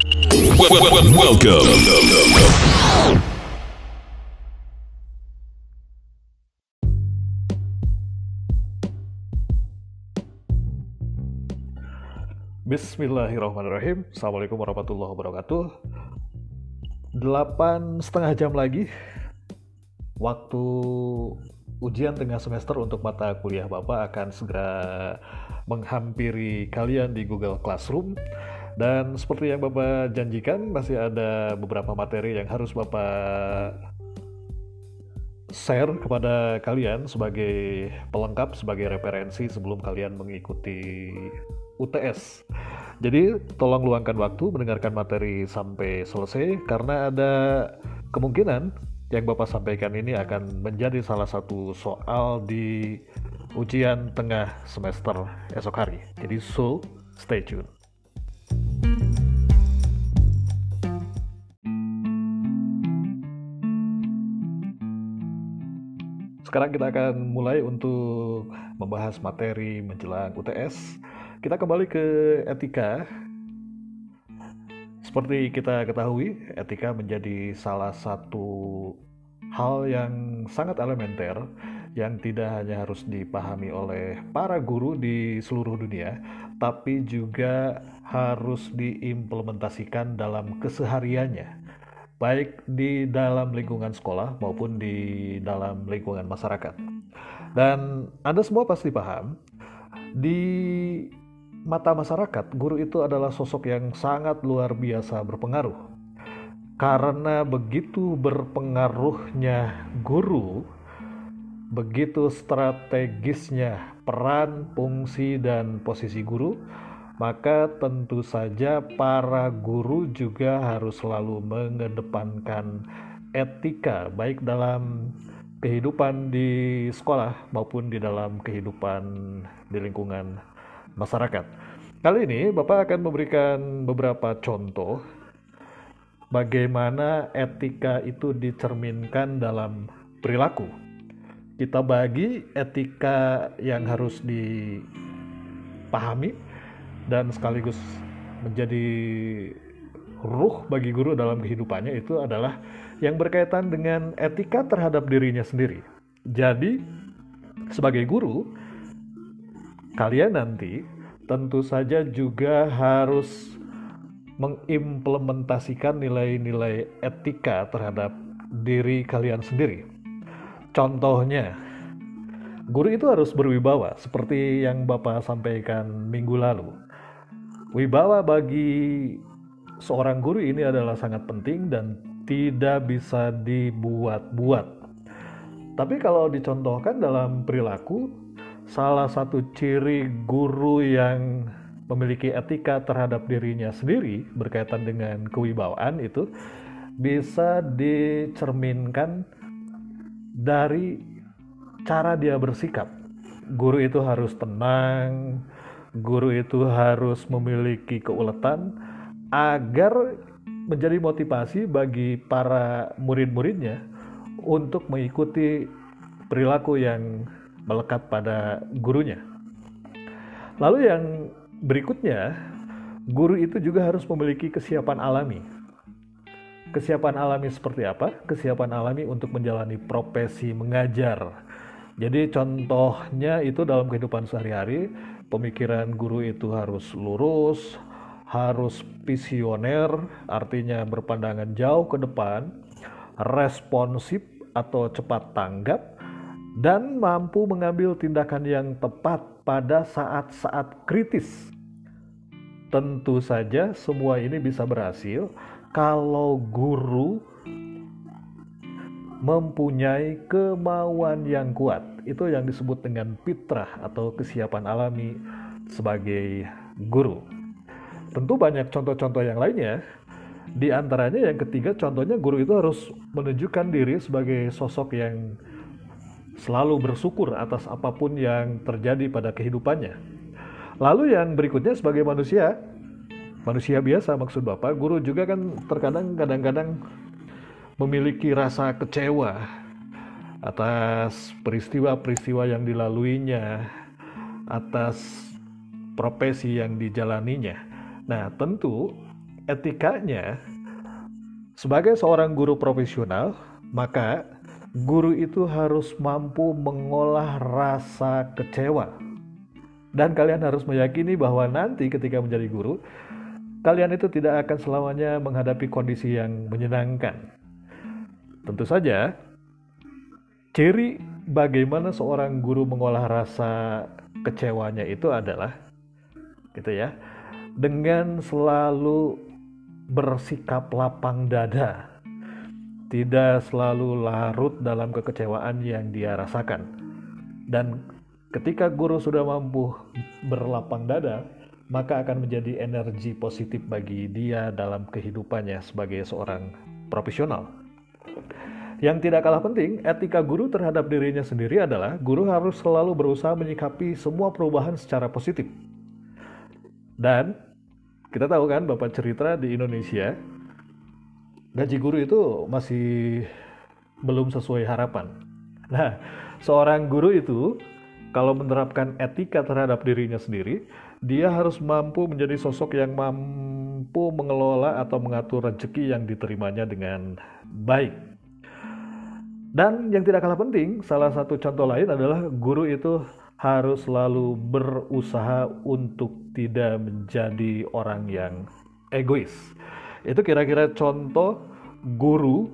Welcome. Bismillahirrahmanirrahim. Assalamualaikum warahmatullahi wabarakatuh. Delapan setengah jam lagi. Waktu ujian tengah semester untuk mata kuliah Bapak akan segera menghampiri kalian di Google Classroom dan seperti yang Bapak janjikan masih ada beberapa materi yang harus Bapak share kepada kalian sebagai pelengkap, sebagai referensi sebelum kalian mengikuti UTS. Jadi tolong luangkan waktu mendengarkan materi sampai selesai karena ada kemungkinan yang Bapak sampaikan ini akan menjadi salah satu soal di ujian tengah semester esok hari. Jadi so stay tune. Sekarang kita akan mulai untuk membahas materi menjelang UTS kita kembali ke etika. Seperti kita ketahui, etika menjadi salah satu hal yang sangat elementer yang tidak hanya harus dipahami oleh para guru di seluruh dunia, tapi juga harus diimplementasikan dalam kesehariannya, baik di dalam lingkungan sekolah maupun di dalam lingkungan masyarakat. Dan Anda semua pasti paham, di mata masyarakat, guru itu adalah sosok yang sangat luar biasa berpengaruh. Karena begitu berpengaruhnya guru, begitu strategisnya peran, fungsi, dan posisi guru, maka tentu saja para guru juga harus selalu mengedepankan etika, baik dalam kehidupan di sekolah maupun di dalam kehidupan di lingkungan masyarakat. Kali ini Bapak akan memberikan beberapa contoh bagaimana etika itu dicerminkan dalam perilaku. Kita bagi etika yang harus dipahami dan sekaligus menjadi ruh bagi guru dalam kehidupannya itu adalah yang berkaitan dengan etika terhadap dirinya sendiri. Jadi, sebagai guru, kalian nanti tentu saja juga harus mengimplementasikan nilai-nilai etika terhadap diri kalian sendiri. Contohnya, guru itu harus berwibawa seperti yang Bapak sampaikan minggu lalu. Wibawa bagi seorang guru ini adalah sangat penting dan tidak bisa dibuat-buat. Tapi kalau dicontohkan dalam perilaku, salah satu ciri guru yang memiliki etika terhadap dirinya sendiri berkaitan dengan kewibawaan itu bisa dicerminkan dari cara dia bersikap. Guru itu harus tenang, guru itu harus memiliki keuletan agar menjadi motivasi bagi para murid-muridnya untuk mengikuti perilaku yang melekat pada gurunya. Lalu yang berikutnya, guru itu juga harus memiliki kesiapan alami. Kesiapan alami seperti apa? Kesiapan alami untuk menjalani profesi mengajar. Jadi contohnya itu dalam kehidupan sehari-hari, pemikiran guru itu harus lurus, harus visioner, artinya berpandangan jauh ke depan, responsif atau cepat tanggap, dan mampu mengambil tindakan yang tepat pada saat-saat kritis. Tentu saja, semua ini bisa berhasil kalau guru mempunyai kemauan yang kuat. Itu yang disebut dengan fitrah atau kesiapan alami sebagai guru. Tentu banyak contoh-contoh yang lainnya. Di antaranya yang ketiga contohnya guru itu harus menunjukkan diri sebagai sosok yang selalu bersyukur atas apa pun yang terjadi pada kehidupannya. Lalu yang berikutnya sebagai manusia, manusia biasa maksud Bapak, guru juga kan terkadang kadang-kadang memiliki rasa kecewa atas peristiwa-peristiwa yang dilaluinya, atas profesi yang dijalaninya. Nah, tentu etikanya sebagai seorang guru profesional, maka guru itu harus mampu mengolah rasa kecewa. Dan kalian harus meyakini bahwa nanti ketika menjadi guru, kalian itu tidak akan selamanya menghadapi kondisi yang menyenangkan. Tentu saja, ciri bagaimana seorang guru mengolah rasa kecewanya itu adalah gitu ya, dengan selalu bersikap lapang dada. Tidak selalu larut dalam kekecewaan yang dia rasakan. Dan ketika guru sudah mampu berlapang dada, maka akan menjadi energi positif bagi dia dalam kehidupannya sebagai seorang profesional. Yang tidak kalah penting, etika guru terhadap dirinya sendiri adalah guru harus selalu berusaha menyikapi semua perubahan secara positif. Dan kita tahu kan Bapak cerita di Indonesia, gaji guru itu masih belum sesuai harapan. Nah, seorang guru itu kalau menerapkan etika terhadap dirinya sendiri, dia harus mampu menjadi sosok yang mampu mengelola atau mengatur rezeki yang diterimanya dengan baik. Dan yang tidak kalah penting, salah satu contoh lain adalah guru itu harus selalu berusaha untuk tidak menjadi orang yang egois. Itu kira-kira contoh guru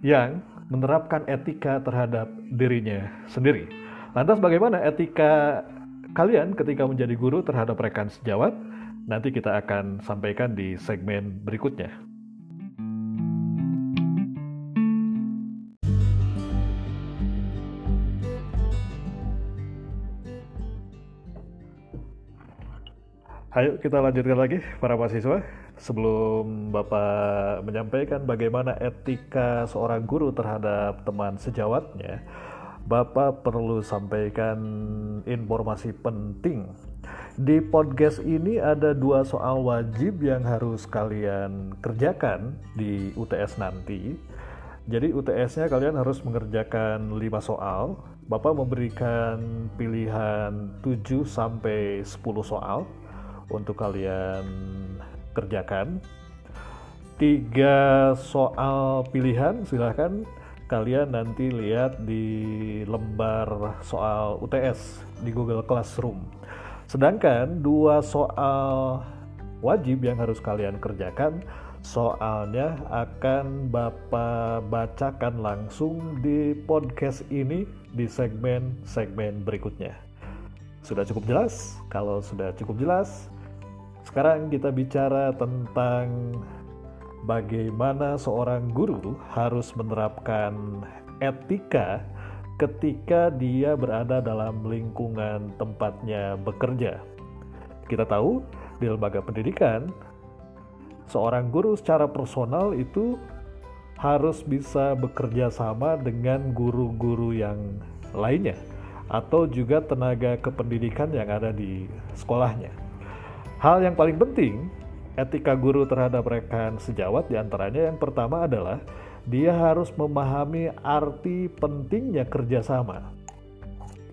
yang menerapkan etika terhadap dirinya sendiri. Lantas bagaimana etika kalian ketika menjadi guru terhadap rekan sejawat, nanti kita akan sampaikan di segmen berikutnya. Ayo kita lanjutkan lagi para mahasiswa. Sebelum Bapak menyampaikan bagaimana etika seorang guru terhadap teman sejawatnya, Bapak perlu sampaikan informasi penting. Di podcast ini ada dua soal wajib yang harus kalian kerjakan di UTS nanti. Jadi UTS-nya kalian harus mengerjakan 5 soal. Bapak memberikan pilihan 7 sampai 10 soal untuk kalian kerjakan. Tiga soal pilihan silahkan kalian nanti lihat di lembar soal UTS di Google Classroom. Sedangkan dua soal wajib yang harus kalian kerjakan, soalnya akan Bapak bacakan langsung di podcast ini di segmen-segmen berikutnya. Sudah cukup jelas? Kalau sudah cukup jelas, sekarang kita bicara tentang bagaimana seorang guru harus menerapkan etika ketika dia berada dalam lingkungan tempatnya bekerja. Kita tahu di lembaga pendidikan, seorang guru secara personal itu harus bisa bekerja sama dengan guru-guru yang lainnya atau juga tenaga kependidikan yang ada di sekolahnya. Hal yang paling penting etika guru terhadap rekan sejawat di antaranya yang pertama adalah dia harus memahami arti pentingnya kerjasama.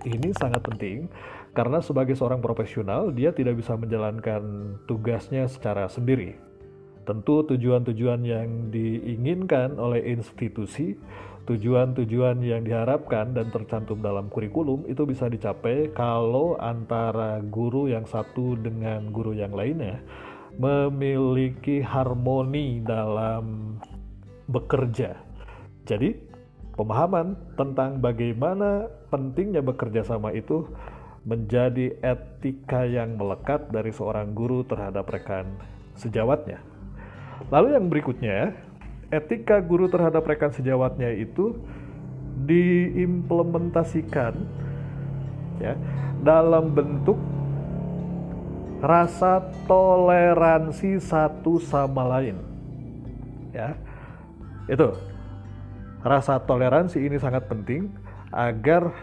Ini sangat penting karena sebagai seorang profesional dia tidak bisa menjalankan tugasnya secara sendiri. Tentu tujuan-tujuan yang diinginkan oleh institusi, tujuan-tujuan yang diharapkan dan tercantum dalam kurikulum itu bisa dicapai kalau antara guru yang satu dengan guru yang lainnya memiliki harmoni dalam bekerja. Jadi, pemahaman tentang bagaimana pentingnya bekerja sama itu menjadi etika yang melekat dari seorang guru terhadap rekan sejawatnya. Lalu yang berikutnya, etika guru terhadap rekan sejawatnya itu diimplementasikan ya dalam bentuk rasa toleransi satu sama lain. Ya. Itu. Rasa toleransi ini sangat penting agar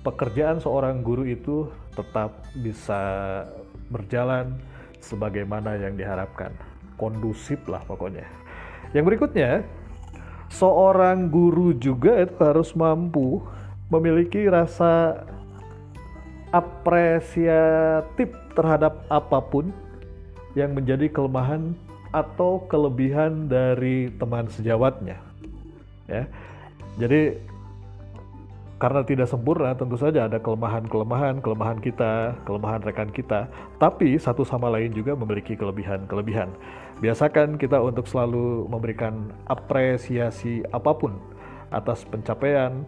pekerjaan seorang guru itu tetap bisa berjalan sebagaimana yang diharapkan. Kondusif lah pokoknya. Yang berikutnya, seorang guru juga itu harus mampu memiliki rasa apresiatif terhadap apa pun yang menjadi kelemahan atau kelebihan dari teman sejawatnya. Ya. Jadi karena tidak sempurna tentu saja ada kelemahan-kelemahan, kelemahan kita, kelemahan rekan kita, tapi satu sama lain juga memiliki kelebihan-kelebihan. Biasakan kita untuk selalu memberikan apresiasi apa pun atas pencapaian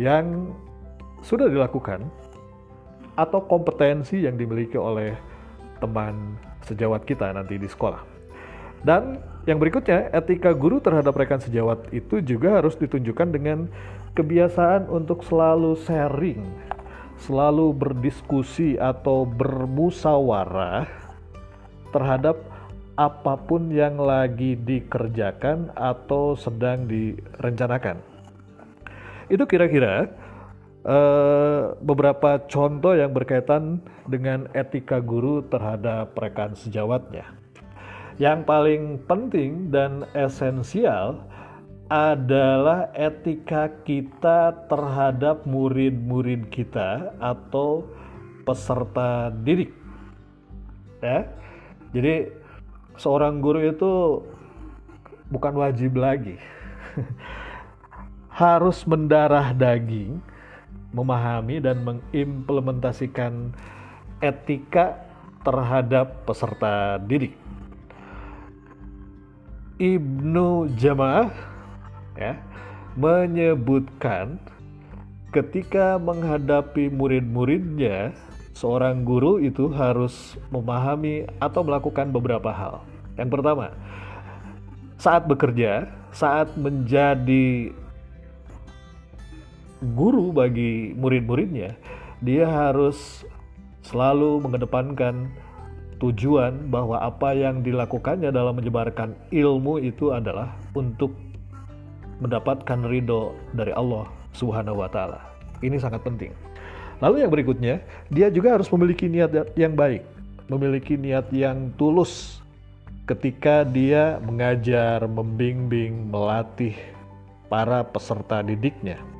yang sudah dilakukan atau kompetensi yang dimiliki oleh teman sejawat kita nanti di sekolah. Dan yang berikutnya, etika guru terhadap rekan sejawat itu juga harus ditunjukkan dengan kebiasaan untuk selalu sharing, selalu berdiskusi atau bermusawarah terhadap apa pun yang lagi dikerjakan atau sedang direncanakan. Itu kira-kira uh, beberapa contoh yang berkaitan dengan etika guru terhadap rekan sejawatnya. Yang paling penting dan esensial adalah etika kita terhadap murid-murid kita atau peserta didik. Ya. Jadi seorang guru itu bukan wajib lagi. Harus mendarah daging, memahami dan mengimplementasikan etika terhadap peserta didik. Ibnu Jamaah ya menyebutkan ketika menghadapi murid-muridnya seorang guru itu harus memahami atau melakukan beberapa hal. Yang pertama, saat bekerja, saat menjadi guru bagi murid-muridnya, dia harus selalu mengedepankan tujuan bahwa apa yang dilakukannya dalam menyebarkan ilmu itu adalah untuk mendapatkan ridho dari Allah Subhanahu wa taala. Ini sangat penting. Lalu yang berikutnya, dia juga harus memiliki niat yang baik, memiliki niat yang tulus ketika dia mengajar, membimbing, melatih para peserta didiknya.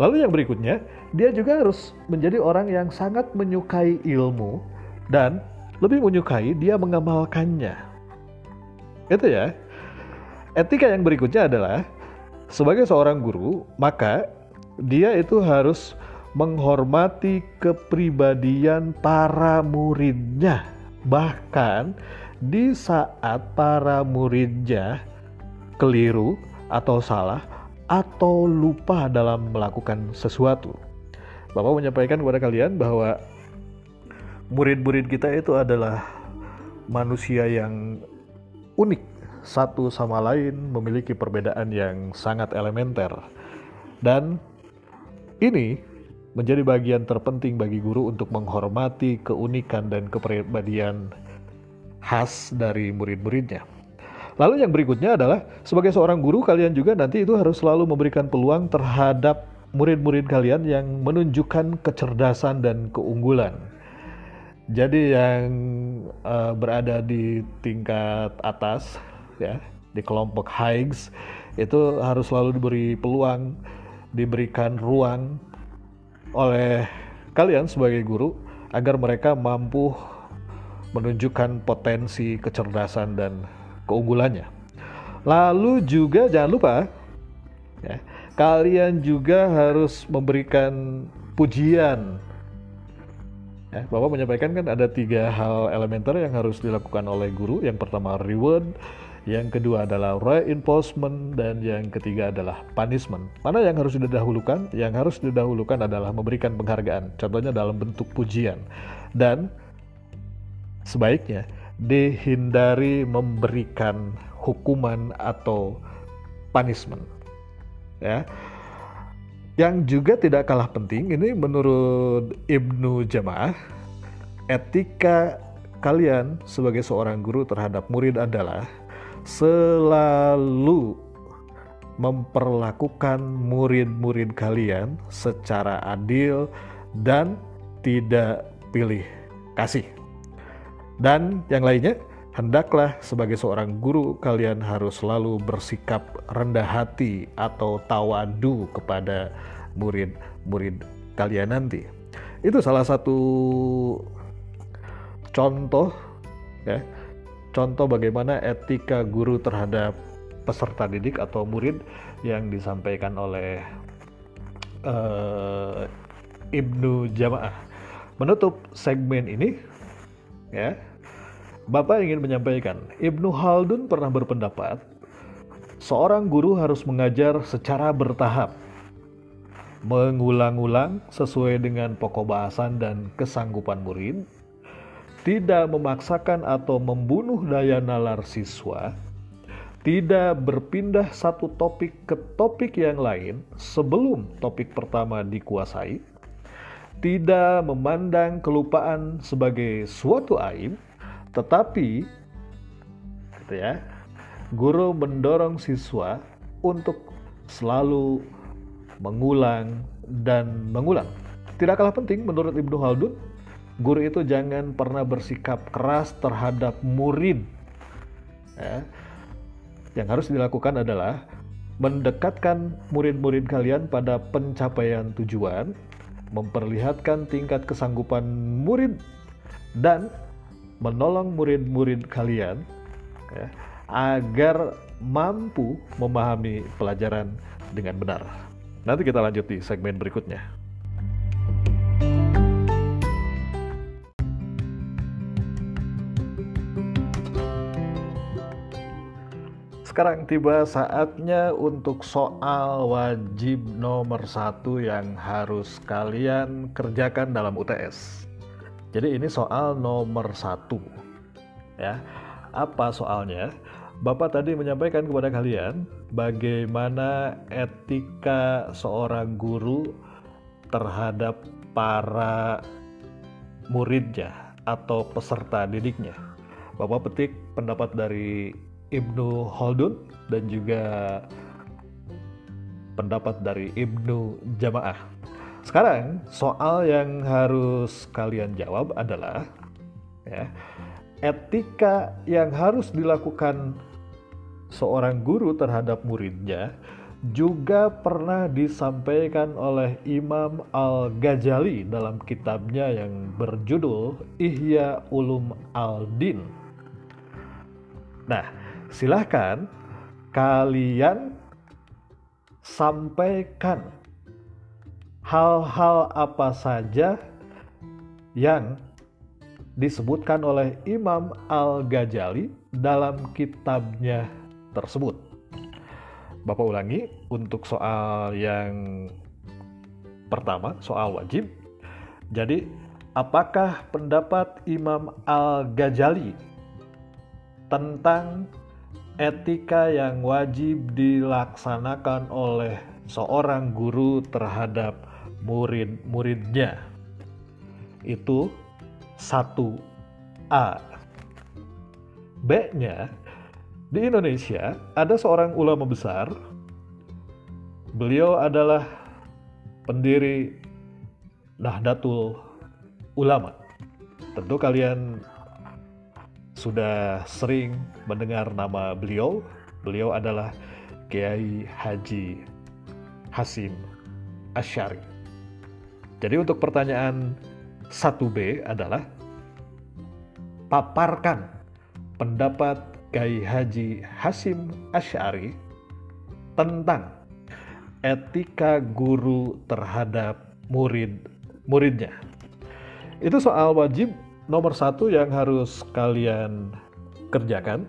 Lalu yang berikutnya, dia juga harus menjadi orang yang sangat menyukai ilmu dan lebih menyukai dia mengamalkannya. Itu ya. Etika yang berikutnya adalah sebagai seorang guru, maka dia itu harus menghormati kepribadian para muridnya. Bahkan di saat para muridnya keliru atau salah atau lupa dalam melakukan sesuatu. Bapak menyampaikan kepada kalian bahwa murid-murid kita itu adalah manusia yang unik satu sama lain memiliki perbedaan yang sangat elementer. Dan ini menjadi bagian terpenting bagi guru untuk menghormati keunikan dan kepribadian khas dari murid-muridnya. Lalu yang berikutnya adalah sebagai seorang guru kalian juga nanti itu harus selalu memberikan peluang terhadap murid-murid kalian yang menunjukkan kecerdasan dan keunggulan. Jadi yang uh, berada di tingkat atas ya di kelompok Higgs itu harus selalu diberi peluang, diberikan ruang oleh kalian sebagai guru agar mereka mampu menunjukkan potensi kecerdasan dan keunggulannya. Lalu juga jangan lupa ya, kalian juga harus memberikan pujian. Ya, Bapak menyampaikan kan ada tiga hal elementer yang harus dilakukan oleh guru. Yang pertama reward, yang kedua adalah reinforcement dan yang ketiga adalah punishment. Mana yang harus didahulukan? Yang harus didahulukan adalah memberikan penghargaan, contohnya dalam bentuk pujian. Dan sebaiknya dihindari memberikan hukuman atau punishment. Ya. Yang juga tidak kalah penting ini menurut Ibnu Jamaah etika kalian sebagai seorang guru terhadap murid adalah selalu memperlakukan murid-murid kalian secara adil dan tidak pilih kasih. Dan yang lainnya, hendaklah sebagai seorang guru kalian harus selalu bersikap rendah hati atau tawadu kepada murid-murid kalian nanti. Itu salah satu contoh ya contoh bagaimana etika guru terhadap peserta didik atau murid yang disampaikan oleh uh, Ibnu Jamaah. Menutup segmen ini, ya, Bapak ingin menyampaikan, Ibnu Haldun pernah berpendapat, seorang guru harus mengajar secara bertahap, mengulang-ulang sesuai dengan pokok bahasan dan kesanggupan murid, tidak memaksakan atau membunuh daya nalar siswa, tidak berpindah satu topik ke topik yang lain sebelum topik pertama dikuasai, tidak memandang kelupaan sebagai suatu aib, tetapi gitu ya, guru mendorong siswa untuk selalu mengulang dan mengulang. Tidak kalah penting menurut Ibnu Haldun, guru itu jangan pernah bersikap keras terhadap murid. Ya, yang harus dilakukan adalah mendekatkan murid-murid kalian pada pencapaian tujuan, memperlihatkan tingkat kesanggupan murid, dan menolong murid-murid kalian ya, agar mampu memahami pelajaran dengan benar. Nanti kita lanjut di segmen berikutnya. Sekarang tiba saatnya untuk soal wajib nomor satu yang harus kalian kerjakan dalam UTS. Jadi ini soal nomor satu. Ya, apa soalnya? Bapak tadi menyampaikan kepada kalian bagaimana etika seorang guru terhadap para muridnya atau peserta didiknya. Bapak petik pendapat dari Ibnu Khaldun dan juga pendapat dari Ibnu Jamaah. Sekarang soal yang harus kalian jawab adalah ya, etika yang harus dilakukan seorang guru terhadap muridnya juga pernah disampaikan oleh Imam Al-Ghazali dalam kitabnya yang berjudul Ihya Ulum Al-Din. Nah, silahkan kalian sampaikan hal-hal apa saja yang disebutkan oleh Imam Al-Ghazali dalam kitabnya tersebut. Bapak ulangi untuk soal yang pertama, soal wajib. Jadi, apakah pendapat Imam Al-Ghazali tentang etika yang wajib dilaksanakan oleh seorang guru terhadap murid-muridnya. Itu satu a B-nya, di Indonesia ada seorang ulama besar. Beliau adalah pendiri Nahdlatul Ulama. Tentu kalian sudah sering mendengar nama beliau. Beliau adalah Kiai Haji Hasim Asyari. Jadi untuk pertanyaan 1B adalah paparkan pendapat Kiai Haji Hasim Asyari tentang etika guru terhadap murid-muridnya. Itu soal wajib nomor satu yang harus kalian kerjakan,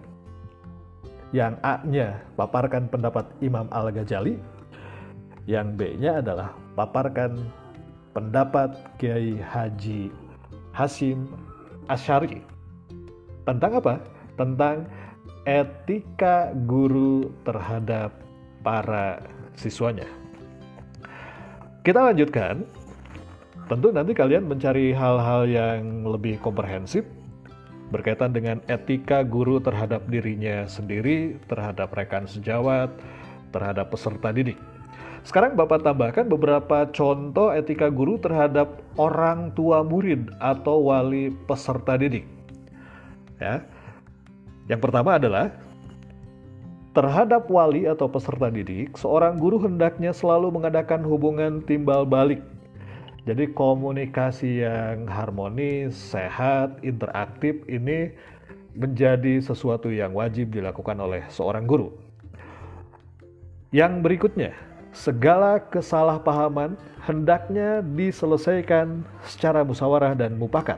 yang A-nya paparkan pendapat Imam Al-Ghazali, yang B-nya adalah paparkan pendapat Kiai Haji Hasim Asyari. Tentang apa? Tentang etika guru terhadap para siswanya. Kita lanjutkan Tentu nanti kalian mencari hal-hal yang lebih komprehensif berkaitan dengan etika guru terhadap dirinya sendiri, terhadap rekan sejawat, terhadap peserta didik. Sekarang Bapak tambahkan beberapa contoh etika guru terhadap orang tua murid atau wali peserta didik. Ya. Yang pertama adalah terhadap wali atau peserta didik, seorang guru hendaknya selalu mengadakan hubungan timbal balik jadi komunikasi yang harmonis, sehat, interaktif ini menjadi sesuatu yang wajib dilakukan oleh seorang guru. Yang berikutnya, segala kesalahpahaman hendaknya diselesaikan secara musyawarah dan mupakat.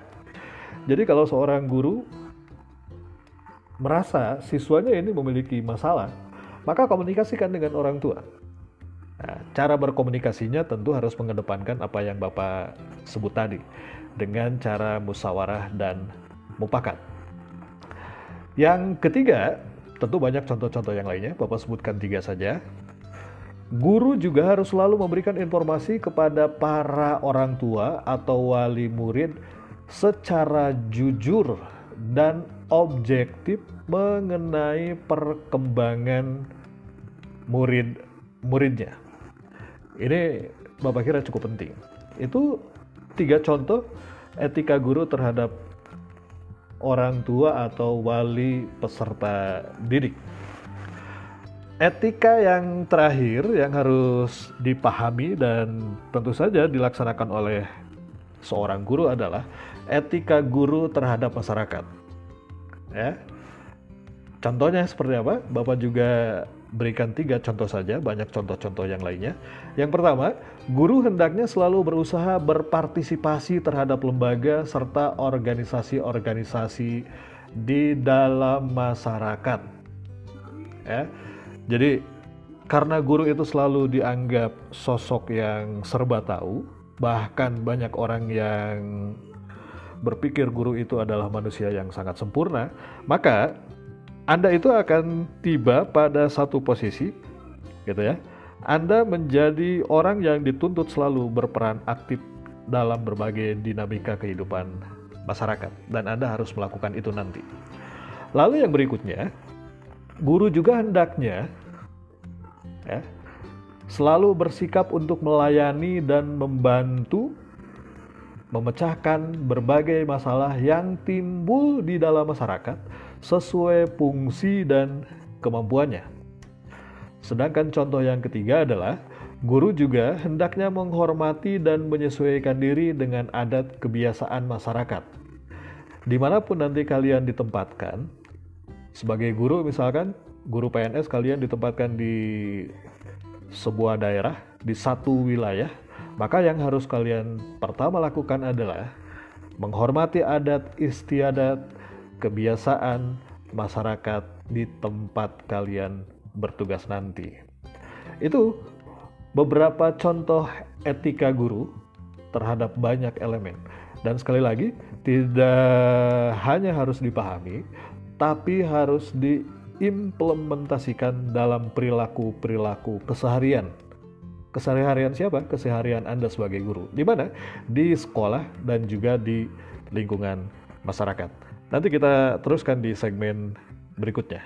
Jadi kalau seorang guru merasa siswanya ini memiliki masalah, maka komunikasikan dengan orang tua. Nah, cara berkomunikasinya tentu harus mengedepankan apa yang Bapak sebut tadi dengan cara musyawarah dan mupakat. Yang ketiga, tentu banyak contoh-contoh yang lainnya, Bapak sebutkan tiga saja. Guru juga harus selalu memberikan informasi kepada para orang tua atau wali murid secara jujur dan objektif mengenai perkembangan murid-muridnya. Ini Bapak kira cukup penting. Itu tiga contoh etika guru terhadap orang tua atau wali peserta didik. Etika yang terakhir yang harus dipahami dan tentu saja dilaksanakan oleh seorang guru adalah etika guru terhadap masyarakat. Ya. Contohnya seperti apa? Bapak juga berikan tiga contoh saja, banyak contoh-contoh yang lainnya. Yang pertama, guru hendaknya selalu berusaha berpartisipasi terhadap lembaga serta organisasi-organisasi di dalam masyarakat. Ya, jadi karena guru itu selalu dianggap sosok yang serba tahu, bahkan banyak orang yang berpikir guru itu adalah manusia yang sangat sempurna, maka anda itu akan tiba pada satu posisi, gitu ya. Anda menjadi orang yang dituntut selalu berperan aktif dalam berbagai dinamika kehidupan masyarakat, dan Anda harus melakukan itu nanti. Lalu yang berikutnya, guru juga hendaknya ya, selalu bersikap untuk melayani dan membantu memecahkan berbagai masalah yang timbul di dalam masyarakat sesuai fungsi dan kemampuannya. Sedangkan contoh yang ketiga adalah guru juga hendaknya menghormati dan menyesuaikan diri dengan adat kebiasaan masyarakat. Di mana pun nanti kalian ditempatkan, sebagai guru misalkan, guru PNS kalian ditempatkan di sebuah daerah, di satu wilayah, maka yang harus kalian pertama lakukan adalah menghormati adat istiadat, kebiasaan masyarakat di tempat kalian bertugas nanti. Itu beberapa contoh etika guru terhadap banyak elemen. Dan sekali lagi, tidak hanya harus dipahami, tapi harus diimplementasikan dalam perilaku-perilaku keseharian. Keseharian siapa? Keseharian Anda sebagai guru. Di mana? Di sekolah dan juga di lingkungan masyarakat. Nanti kita teruskan di segmen berikutnya.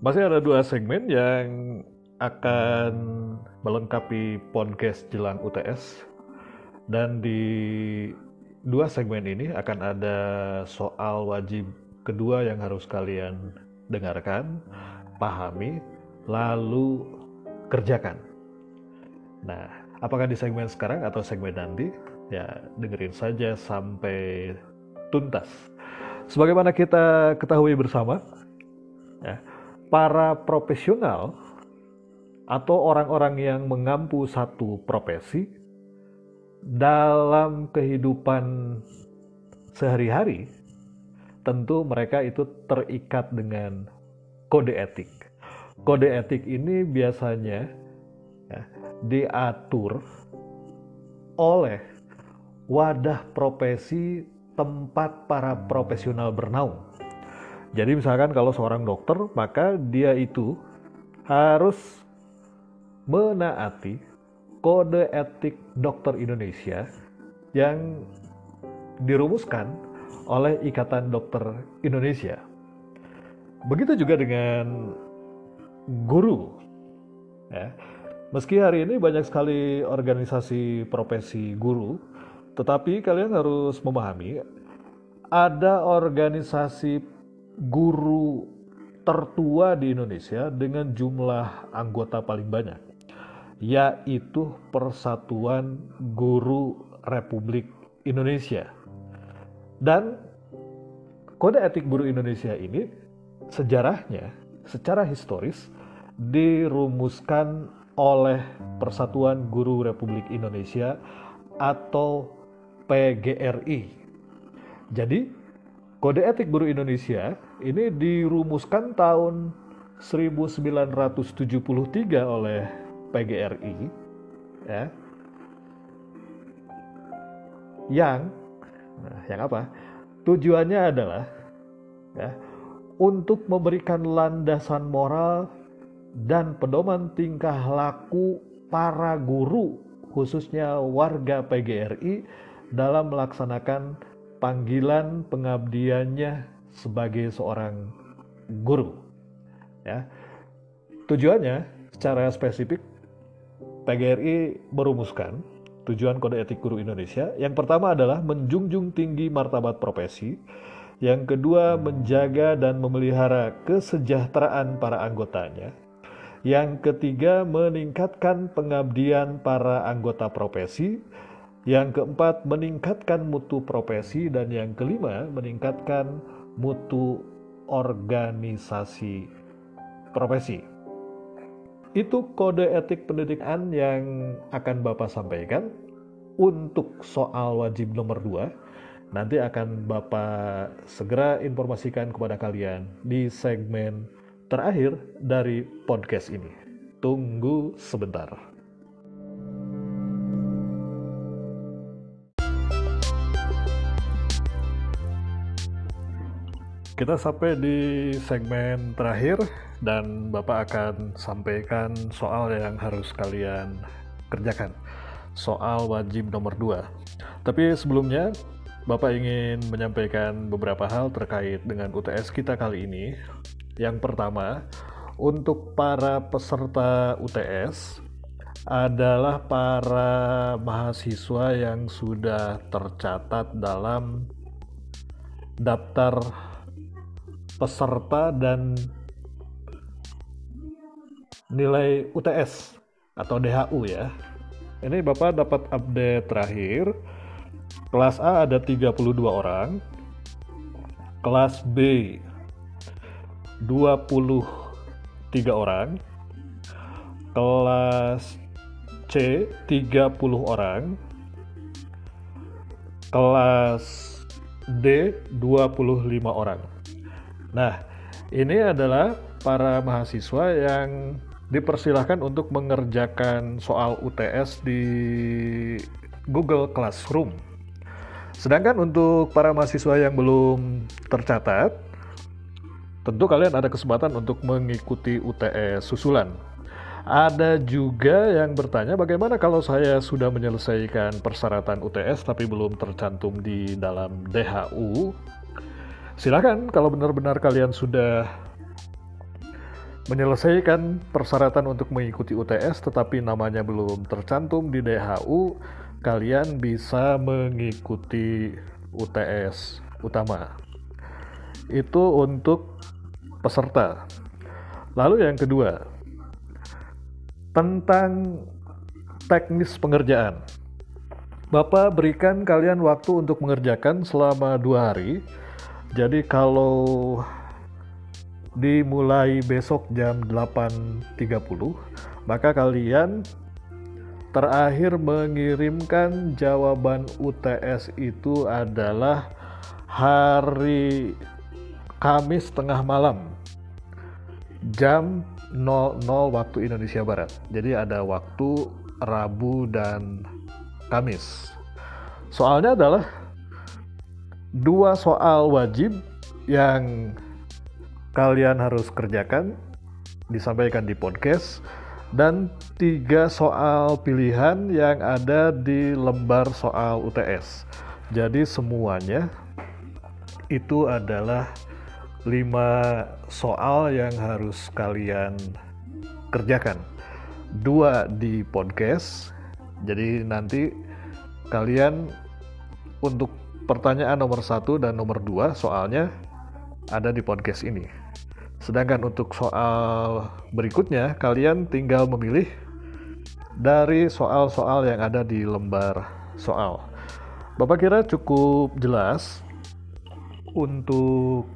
Masih ada dua segmen yang akan melengkapi podcast jelang UTS dan di dua segmen ini akan ada soal wajib kedua yang harus kalian dengarkan, pahami, lalu kerjakan. Nah, apakah di segmen sekarang atau segmen nanti? Ya, dengerin saja sampai tuntas. Sebagaimana kita ketahui bersama, ya, para profesional atau orang-orang yang mengampu satu profesi dalam kehidupan sehari-hari, tentu mereka itu terikat dengan kode etik kode etik ini biasanya ya, diatur oleh wadah profesi tempat para profesional bernaung. Jadi misalkan kalau seorang dokter, maka dia itu harus menaati kode etik dokter Indonesia yang dirumuskan oleh Ikatan Dokter Indonesia. Begitu juga dengan guru. Ya. Meski hari ini banyak sekali organisasi profesi guru, tetapi kalian harus memahami ada organisasi guru tertua di Indonesia dengan jumlah anggota paling banyak, yaitu Persatuan Guru Republik Indonesia. Dan kode etik guru Indonesia ini sejarahnya secara historis dirumuskan oleh Persatuan Guru Republik Indonesia atau PGRI. Jadi, kode etik guru Indonesia ini dirumuskan tahun 1973 oleh PGRI ya. Yang nah, yang apa? Tujuannya adalah ya, untuk memberikan landasan moral dan pedoman tingkah laku para guru khususnya warga PGRI dalam melaksanakan panggilan pengabdiannya sebagai seorang guru. Ya. Tujuannya secara spesifik PGRI merumuskan tujuan kode etik guru Indonesia. Yang pertama adalah menjunjung tinggi martabat profesi. Yang kedua, menjaga dan memelihara kesejahteraan para anggotanya. Yang ketiga, meningkatkan pengabdian para anggota profesi. Yang keempat, meningkatkan mutu profesi. Dan yang kelima, meningkatkan mutu organisasi profesi. Itu kode etik pendidikan yang akan Bapak sampaikan untuk soal wajib nomor 2. Nanti akan Bapak segera informasikan kepada kalian di segmen terakhir dari podcast ini. Tunggu sebentar. Kita sampai di segmen terakhir dan Bapak akan sampaikan soal yang harus kalian kerjakan. Soal wajib nomor 2. Tapi sebelumnya Bapak ingin menyampaikan beberapa hal terkait dengan UTS kita kali ini yang pertama, untuk para peserta UTS adalah para mahasiswa yang sudah tercatat dalam daftar peserta dan nilai UTS atau DHU ya. Ini Bapak dapat update terakhir. Kelas A ada 32 orang. Kelas B 23 orang. Kelas C 30 orang. Kelas D 25 orang. Nah, ini adalah para mahasiswa yang dipersilahkan untuk mengerjakan soal UTS di Google Classroom. Sedangkan untuk para mahasiswa yang belum tercatat, tentu kalian ada kesempatan untuk mengikuti UTS susulan. Ada juga yang bertanya bagaimana kalau saya sudah menyelesaikan persyaratan UTS tapi belum tercantum di dalam DHU. Silakan kalau benar-benar kalian sudah menyelesaikan persyaratan untuk mengikuti UTS tetapi namanya belum tercantum di DHU, kalian bisa mengikuti UTS utama itu untuk peserta. Lalu yang kedua, tentang teknis pengerjaan. Bapak berikan kalian waktu untuk mengerjakan selama dua hari. Jadi kalau dimulai besok jam 8.30, maka kalian terakhir mengirimkan jawaban UTS itu adalah hari Kamis tengah malam jam 00 waktu Indonesia Barat. Jadi ada waktu Rabu dan Kamis. Soalnya adalah dua soal wajib yang kalian harus kerjakan disampaikan di podcast dan tiga soal pilihan yang ada di lembar soal UTS. Jadi semuanya itu adalah 5 soal yang harus kalian kerjakan. Dua di podcast. Jadi nanti kalian untuk pertanyaan nomor satu dan nomor dua soalnya ada di podcast ini. Sedangkan untuk soal berikutnya, kalian tinggal memilih dari soal-soal yang ada di lembar soal. Bapak kira cukup jelas untuk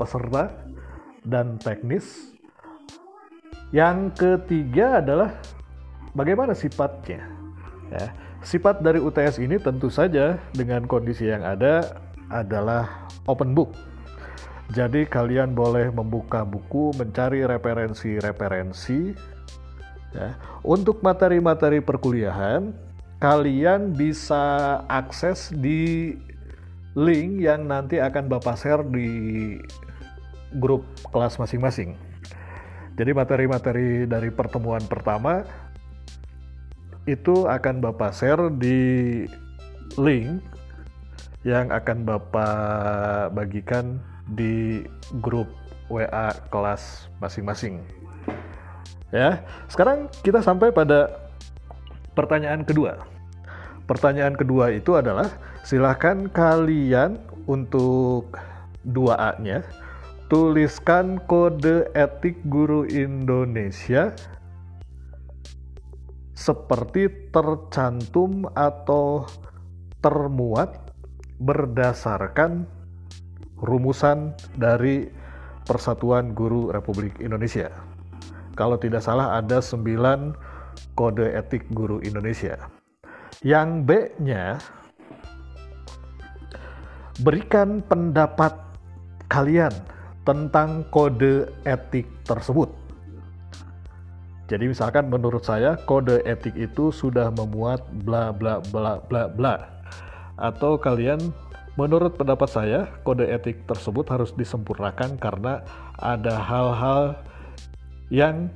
peserta dan teknis. Yang ketiga adalah bagaimana sifatnya. Ya, sifat dari UTS ini tentu saja dengan kondisi yang ada adalah open book. Jadi kalian boleh membuka buku, mencari referensi-referensi. Ya. Untuk materi-materi perkuliahan, kalian bisa akses di link yang nanti akan Bapak share di grup kelas masing-masing. Jadi materi-materi dari pertemuan pertama itu akan Bapak share di link yang akan Bapak bagikan di grup WA kelas masing-masing. Ya, sekarang kita sampai pada pertanyaan kedua. Pertanyaan kedua itu adalah silahkan kalian untuk 2A-nya tuliskan kode etik guru Indonesia seperti tercantum atau termuat berdasarkan rumusan dari Persatuan Guru Republik Indonesia. Kalau tidak salah ada 9 kode etik guru Indonesia. Yang B-nya berikan pendapat kalian tentang kode etik tersebut. Jadi misalkan menurut saya kode etik itu sudah memuat bla bla bla bla bla. Atau kalian Menurut pendapat saya, kode etik tersebut harus disempurnakan karena ada hal-hal yang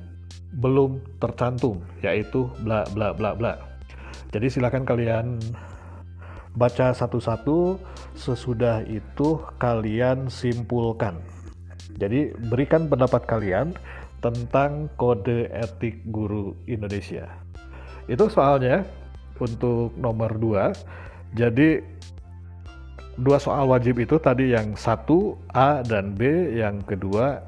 belum tercantum, yaitu bla bla bla bla. Jadi silakan kalian baca satu-satu, sesudah itu kalian simpulkan. Jadi berikan pendapat kalian tentang kode etik guru Indonesia. Itu soalnya untuk nomor dua. Jadi dua soal wajib itu tadi yang satu A dan B, yang kedua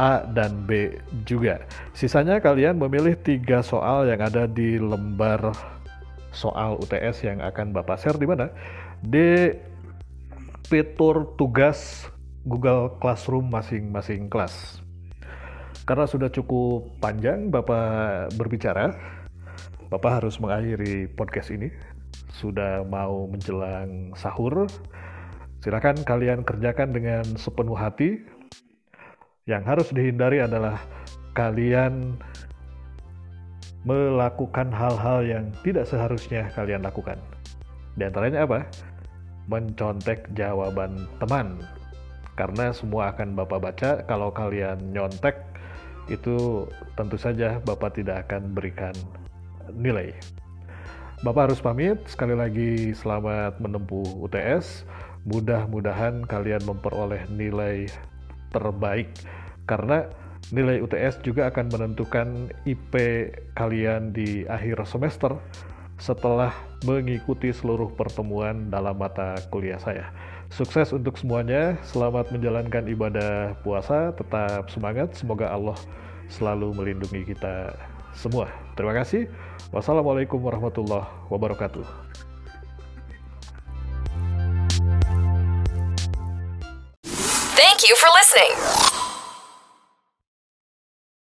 A dan B juga. Sisanya kalian memilih tiga soal yang ada di lembar soal UTS yang akan Bapak share di mana? Di fitur tugas Google Classroom masing-masing kelas. Karena sudah cukup panjang Bapak berbicara, Bapak harus mengakhiri podcast ini. Sudah mau menjelang sahur, Silakan kalian kerjakan dengan sepenuh hati. Yang harus dihindari adalah kalian melakukan hal-hal yang tidak seharusnya kalian lakukan. Di antaranya apa? Mencontek jawaban teman. Karena semua akan Bapak baca, kalau kalian nyontek, itu tentu saja Bapak tidak akan berikan nilai. Bapak harus pamit, sekali lagi selamat menempuh UTS. Mudah-mudahan kalian memperoleh nilai terbaik karena nilai UTS juga akan menentukan IP kalian di akhir semester setelah mengikuti seluruh pertemuan dalam mata kuliah saya. Sukses untuk semuanya, selamat menjalankan ibadah puasa, tetap semangat, semoga Allah selalu melindungi kita semua. Terima kasih. Wassalamualaikum warahmatullahi wabarakatuh. Thank you for listening.